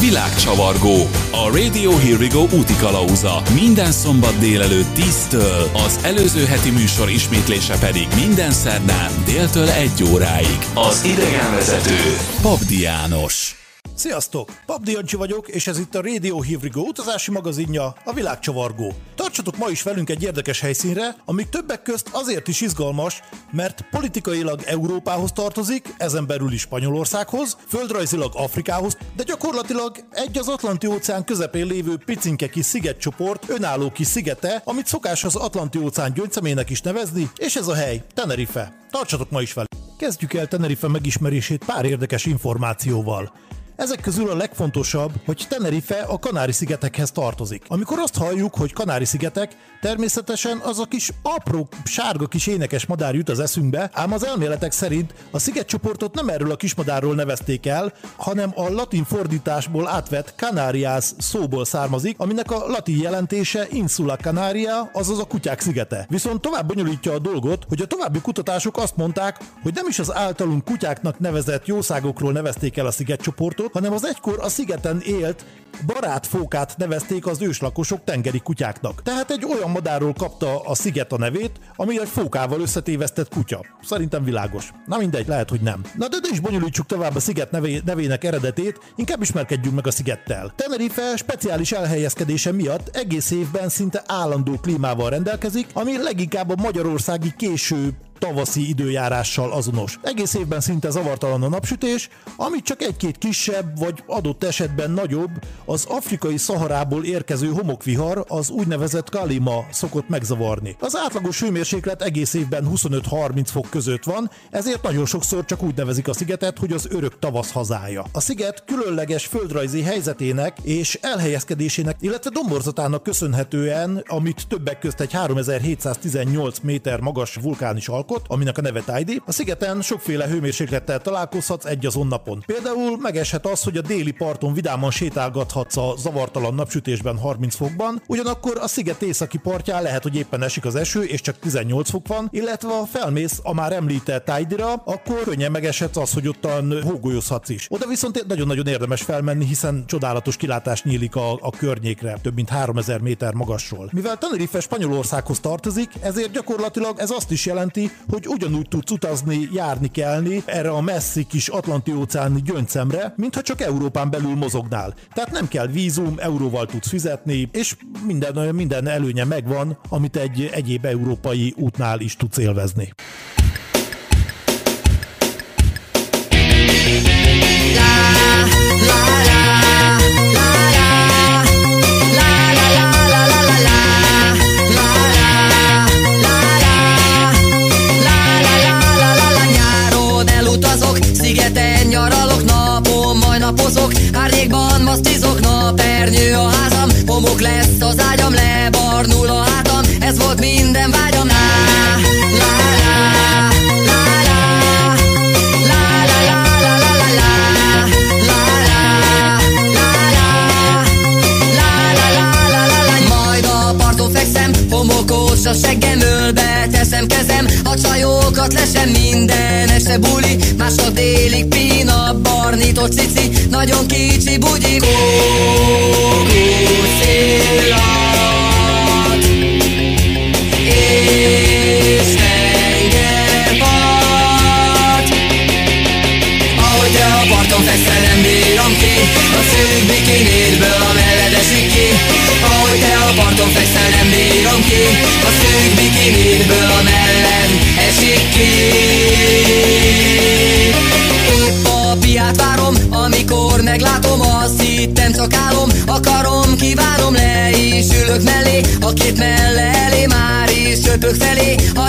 Világcsavargó. A Radio Here We Go úti kalauza. Minden szombat délelőtt 10-től, az előző heti műsor ismétlése pedig minden szerdán déltől 1 óráig. Az idegenvezető Pabdi János. Sziasztok! Pap Jancsi vagyok, és ez itt a Radio Hivrigo utazási magazinja, a világcsavargó. Tartsatok ma is velünk egy érdekes helyszínre, ami többek közt azért is izgalmas, mert politikailag Európához tartozik, ezen belül is Spanyolországhoz, földrajzilag Afrikához, de gyakorlatilag egy az Atlanti-óceán közepén lévő picinke kis szigetcsoport önálló kis szigete, amit szokás az Atlanti-óceán gyöngyszemének is nevezni, és ez a hely Tenerife. Tartsatok ma is velünk! Kezdjük el Tenerife megismerését pár érdekes információval. Ezek közül a legfontosabb, hogy Tenerife a Kanári-szigetekhez tartozik. Amikor azt halljuk, hogy Kanári-szigetek, természetesen az a kis apró, sárga kis énekes madár jut az eszünkbe, ám az elméletek szerint a szigetcsoportot nem erről a kismadárról nevezték el, hanem a latin fordításból átvett Canarias szóból származik, aminek a latin jelentése Insula Canaria, azaz a kutyák szigete. Viszont tovább bonyolítja a dolgot, hogy a további kutatások azt mondták, hogy nem is az általunk kutyáknak nevezett jószágokról nevezték el a szigetcsoportot, hanem az egykor a szigeten élt barátfókát nevezték az őslakosok tengeri kutyáknak. Tehát egy olyan madárról kapta a sziget a nevét, ami egy fókával összetévesztett kutya. Szerintem világos. Na mindegy, lehet, hogy nem. Na de, de is bonyolítsuk tovább a sziget nevé, nevének eredetét, inkább ismerkedjünk meg a szigettel. Tenerife speciális elhelyezkedése miatt egész évben szinte állandó klímával rendelkezik, ami leginkább a magyarországi késő tavaszi időjárással azonos. Egész évben szinte zavartalan a napsütés, amit csak egy-két kisebb vagy adott esetben nagyobb, az afrikai szaharából érkező homokvihar, az úgynevezett kalima szokott megzavarni. Az átlagos hőmérséklet egész évben 25-30 fok között van, ezért nagyon sokszor csak úgy nevezik a szigetet, hogy az örök tavasz hazája. A sziget különleges földrajzi helyzetének és elhelyezkedésének, illetve domborzatának köszönhetően, amit többek közt egy 3718 méter magas vulkán is alkot, alkot, aminek a neve Tidy. A szigeten sokféle hőmérséklettel találkozhatsz egy azon napon. Például megeshet az, hogy a déli parton vidáman sétálgathatsz a zavartalan napsütésben 30 fokban, ugyanakkor a sziget északi partján lehet, hogy éppen esik az eső, és csak 18 fok van, illetve ha felmész a már említett Tidy-ra, akkor könnyen megeshet az, hogy ottan hógolyozhatsz is. Oda viszont nagyon-nagyon érdemes felmenni, hiszen csodálatos kilátás nyílik a, a környékre, több mint 3000 méter magasról. Mivel Tenerife Spanyolországhoz tartozik, ezért gyakorlatilag ez azt is jelenti, hogy ugyanúgy tudsz utazni, járni kelni erre a messzi kis Atlanti-óceáni gyöncemre, mintha csak Európán belül mozognál. Tehát nem kell vízum, euróval tudsz fizetni, és minden, minden előnye megvan, amit egy egyéb európai útnál is tudsz élvezni. A szűk bikinidből a melled esik ki. Épp a piát várom, amikor meglátom Azt hittem csak álom, akarom, kívánom Le is ülök mellé, a két melle Már is csöpök felé, hajamról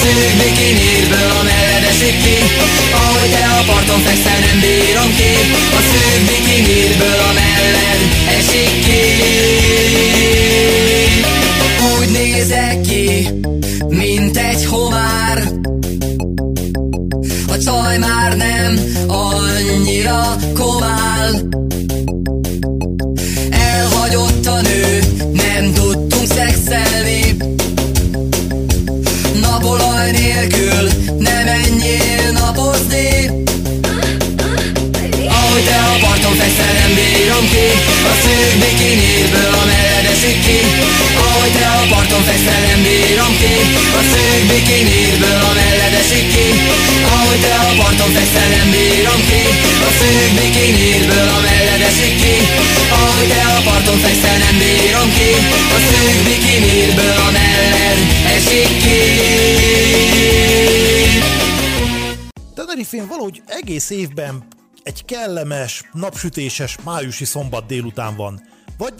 szűk bikinidből a melled esik ki. Ahogy te a parton fekszel, nem bírom ki. A szűk bikinidből a melled esik ki. Úgy nézek ki, mint egy homár. A csaj már nem annyira komál bírom ki A szűk bikinidből a melled esik ki. Ahogy te a parton fekszel, nem bírom ki. A szűk bikinidből a melled esik ki. Ahogy te a parton fekszel, nem bírom ki. A szűk bikinidből a melled esik ki. Ahogy te a parton fekszel, nem bírom ki. A szűk bikinidből a melled esik ki. Tenerifén valahogy egész évben egy kellemes, napsütéses, májusi szombat délután van. Vagy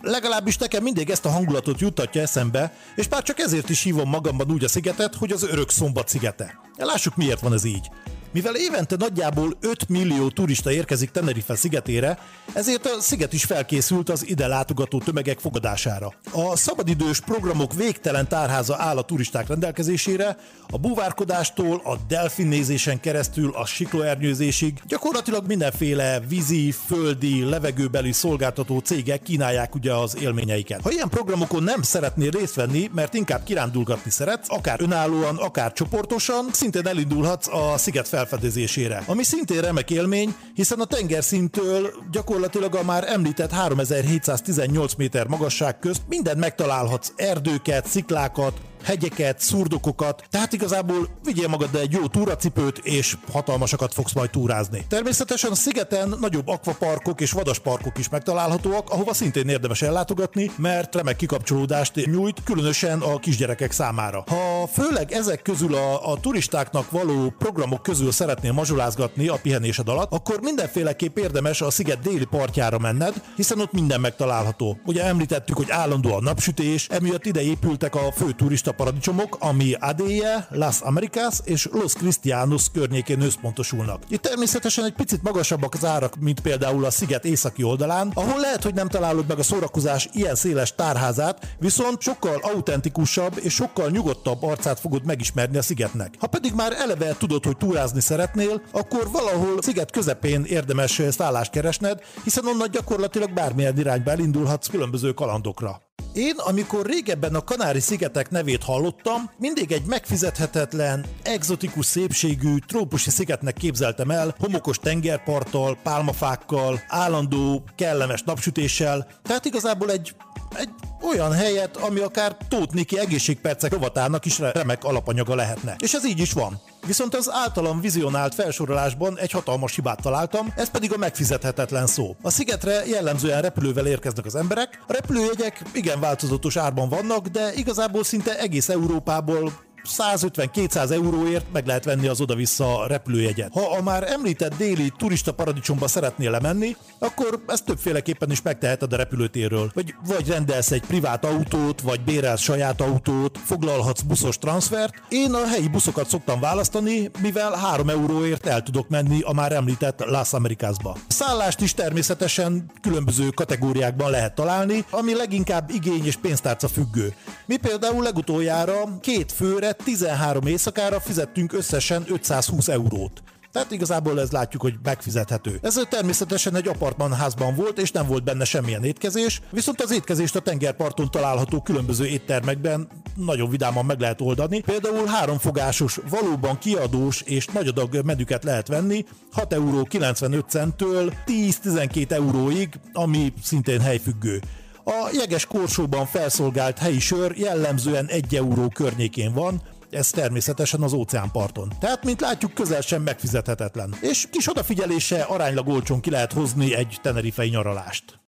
legalábbis nekem mindig ezt a hangulatot juttatja eszembe, és már csak ezért is hívom magamban úgy a szigetet, hogy az örök szombat szigete. Lássuk miért van ez így. Mivel évente nagyjából 5 millió turista érkezik Tenerife szigetére, ezért a sziget is felkészült az ide látogató tömegek fogadására. A szabadidős programok végtelen tárháza áll a turisták rendelkezésére, a búvárkodástól, a delfinnézésen keresztül a siklóernyőzésig gyakorlatilag mindenféle vízi, földi, levegőbeli szolgáltató cégek kínálják ugye az élményeiket. Ha ilyen programokon nem szeretnél részt venni, mert inkább kirándulgatni szeretsz, akár önállóan, akár csoportosan, szintén elindulhatsz a sziget felfedezésére. Ami szintén remek élmény, hiszen a tengerszintől gyakorlatilag a már említett 3718 méter magasság közt mindent megtalálhatsz, erdőket, sziklákat, hegyeket, szurdokokat, tehát igazából vigyél magaddal egy jó túracipőt, és hatalmasakat fogsz majd túrázni. Természetesen a szigeten nagyobb akvaparkok és vadasparkok is megtalálhatóak, ahova szintén érdemes ellátogatni, mert remek kikapcsolódást nyújt, különösen a kisgyerekek számára. Ha főleg ezek közül a, a turistáknak való programok közül szeretnél mazsolázgatni a pihenésed alatt, akkor mindenféleképp érdemes a sziget déli partjára menned, hiszen ott minden megtalálható. Ugye említettük, hogy állandóan napsütés, emiatt ide épültek a fő turista paradicsomok, ami Adéje, Las Americas és Los Cristianos környékén összpontosulnak. Itt természetesen egy picit magasabbak az árak, mint például a sziget északi oldalán, ahol lehet, hogy nem találod meg a szórakozás ilyen széles tárházát, viszont sokkal autentikusabb és sokkal nyugodtabb arcát fogod megismerni a szigetnek. Ha pedig már eleve tudod, hogy túrázni szeretnél, akkor valahol sziget közepén érdemes szállást keresned, hiszen onnan gyakorlatilag bármilyen irányba elindulhatsz különböző kalandokra. Én, amikor régebben a Kanári-szigetek nevét hallottam, mindig egy megfizethetetlen, egzotikus szépségű, trópusi szigetnek képzeltem el, homokos tengerparttal, pálmafákkal, állandó, kellemes napsütéssel, tehát igazából egy, egy olyan helyet, ami akár Tóth Niki egészségpercek rovatának is remek alapanyaga lehetne. És ez így is van. Viszont az általam vizionált felsorolásban egy hatalmas hibát találtam, ez pedig a megfizethetetlen szó. A szigetre jellemzően repülővel érkeznek az emberek, a repülőjegyek igen változatos árban vannak, de igazából szinte egész Európából 150-200 euróért meg lehet venni az oda-vissza repülőjegyet. Ha a már említett déli turista paradicsomba szeretnél lemenni, akkor ezt többféleképpen is megteheted a repülőtérről. Vagy, vagy rendelsz egy privát autót, vagy bérelsz saját autót, foglalhatsz buszos transfert. Én a helyi buszokat szoktam választani, mivel 3 euróért el tudok menni a már említett Las Americasba. Szállást is természetesen különböző kategóriákban lehet találni, ami leginkább igény és pénztárca függő. Mi például legutoljára két főre 13 éjszakára fizettünk összesen 520 eurót. Tehát igazából ez látjuk, hogy megfizethető. Ez természetesen egy apartmanházban volt, és nem volt benne semmilyen étkezés, viszont az étkezést a tengerparton található különböző éttermekben nagyon vidáman meg lehet oldani. Például háromfogásos, valóban kiadós és nagy adag menüket lehet venni, 6 euró 95 centtől 10-12 euróig, ami szintén helyfüggő. A jeges korsóban felszolgált helyi sör jellemzően 1 euró környékén van, ez természetesen az óceánparton. Tehát, mint látjuk, közel sem megfizethetetlen. És kis odafigyelése aránylag olcsón ki lehet hozni egy tenerifei nyaralást.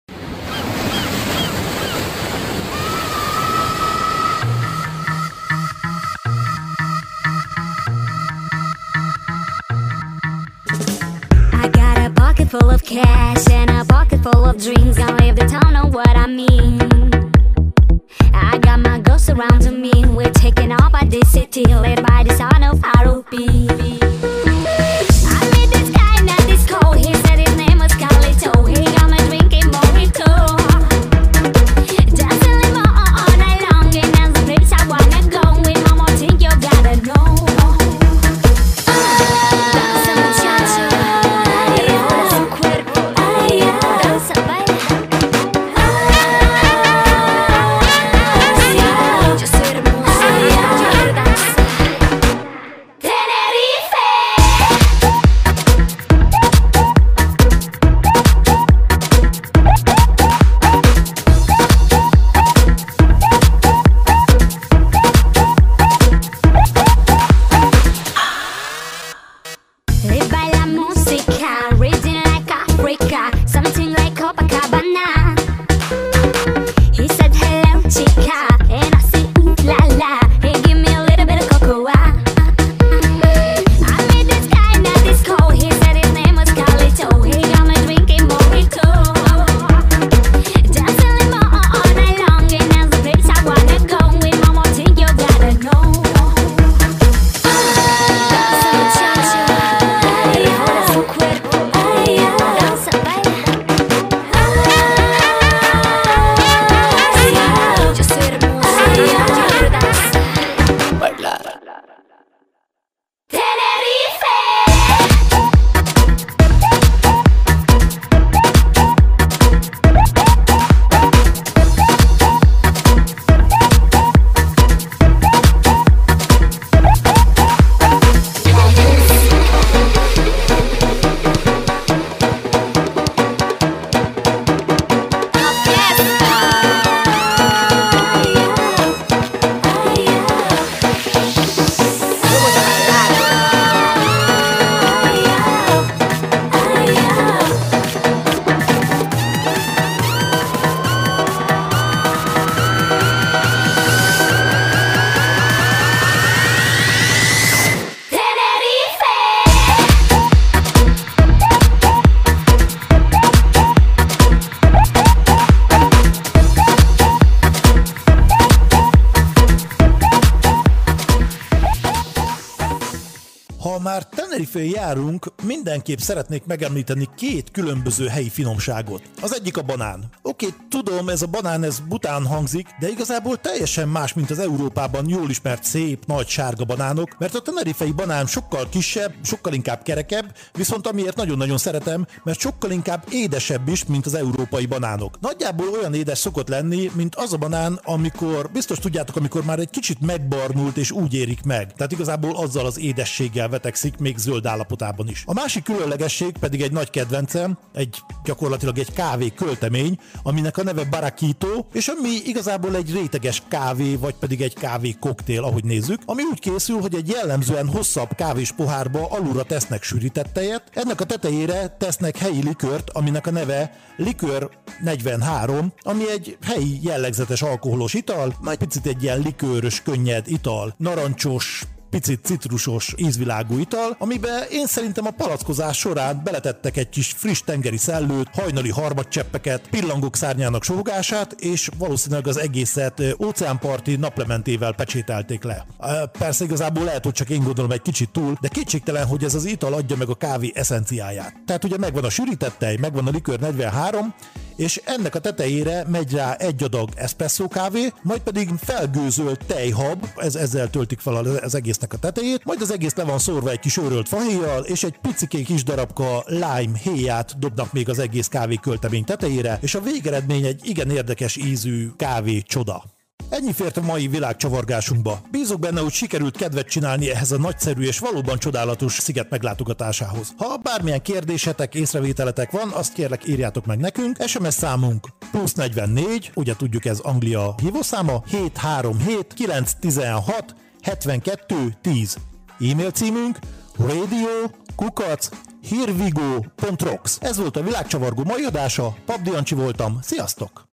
Full of cash and a pocket full of dreams. Gonna leave the town, know what I mean. I got my ghosts surrounding me. We're taking off by this city, led by the sound of R.O.P. Tenerife járunk, mindenképp szeretnék megemlíteni két különböző helyi finomságot. Az egyik a banán. Oké, tudom, ez a banán ez bután hangzik, de igazából teljesen más, mint az Európában jól ismert szép, nagy sárga banánok, mert a tenerifei banán sokkal kisebb, sokkal inkább kerekebb, viszont amiért nagyon-nagyon szeretem, mert sokkal inkább édesebb is, mint az európai banánok. Nagyjából olyan édes szokott lenni, mint az a banán, amikor, biztos tudjátok, amikor már egy kicsit megbarnult és úgy érik meg. Tehát igazából azzal az édességgel vetekszik, még zöld állapotában is. A másik különlegesség pedig egy nagy kedvencem, egy gyakorlatilag egy kávé költemény, aminek a neve Barakito, és ami igazából egy réteges kávé, vagy pedig egy kávé koktél, ahogy nézzük, ami úgy készül, hogy egy jellemzően hosszabb kávés pohárba alulra tesznek sűrített tejet, ennek a tetejére tesznek helyi likört, aminek a neve Likör 43, ami egy helyi jellegzetes alkoholos ital, majd picit egy ilyen likőrös, könnyed ital, narancsos, picit citrusos ízvilágú ital, amiben én szerintem a palackozás során beletettek egy kis friss tengeri szellőt, hajnali harmadcseppeket, pillangók szárnyának sógását, és valószínűleg az egészet óceánparti naplementével pecsételték le. Persze igazából lehet, hogy csak én gondolom egy kicsit túl, de kétségtelen, hogy ez az ital adja meg a kávé eszenciáját. Tehát ugye megvan a sűrített tej, megvan a likör 43, és ennek a tetejére megy rá egy adag espresszó kávé, majd pedig felgőzölt tejhab, ez, ezzel töltik fel az- egésznek a tetejét, majd az egész le van szórva egy kis őrölt fahéjjal, és egy picikén kis darabka lime héját dobnak még az egész kávé költemény tetejére, és a végeredmény egy igen érdekes ízű kávé csoda. Ennyi fért a mai világcsavargásunkba. Bízok benne, hogy sikerült kedvet csinálni ehhez a nagyszerű és valóban csodálatos sziget meglátogatásához. Ha bármilyen kérdésetek, észrevételetek van, azt kérlek írjátok meg nekünk. SMS számunk plusz 44, ugye tudjuk ez Anglia hívószáma, 737 916 72 10. E-mail címünk radio kukac hirvigo.rocks. Ez volt a világcsavargó mai adása, Pabdi Jancsi voltam, sziasztok!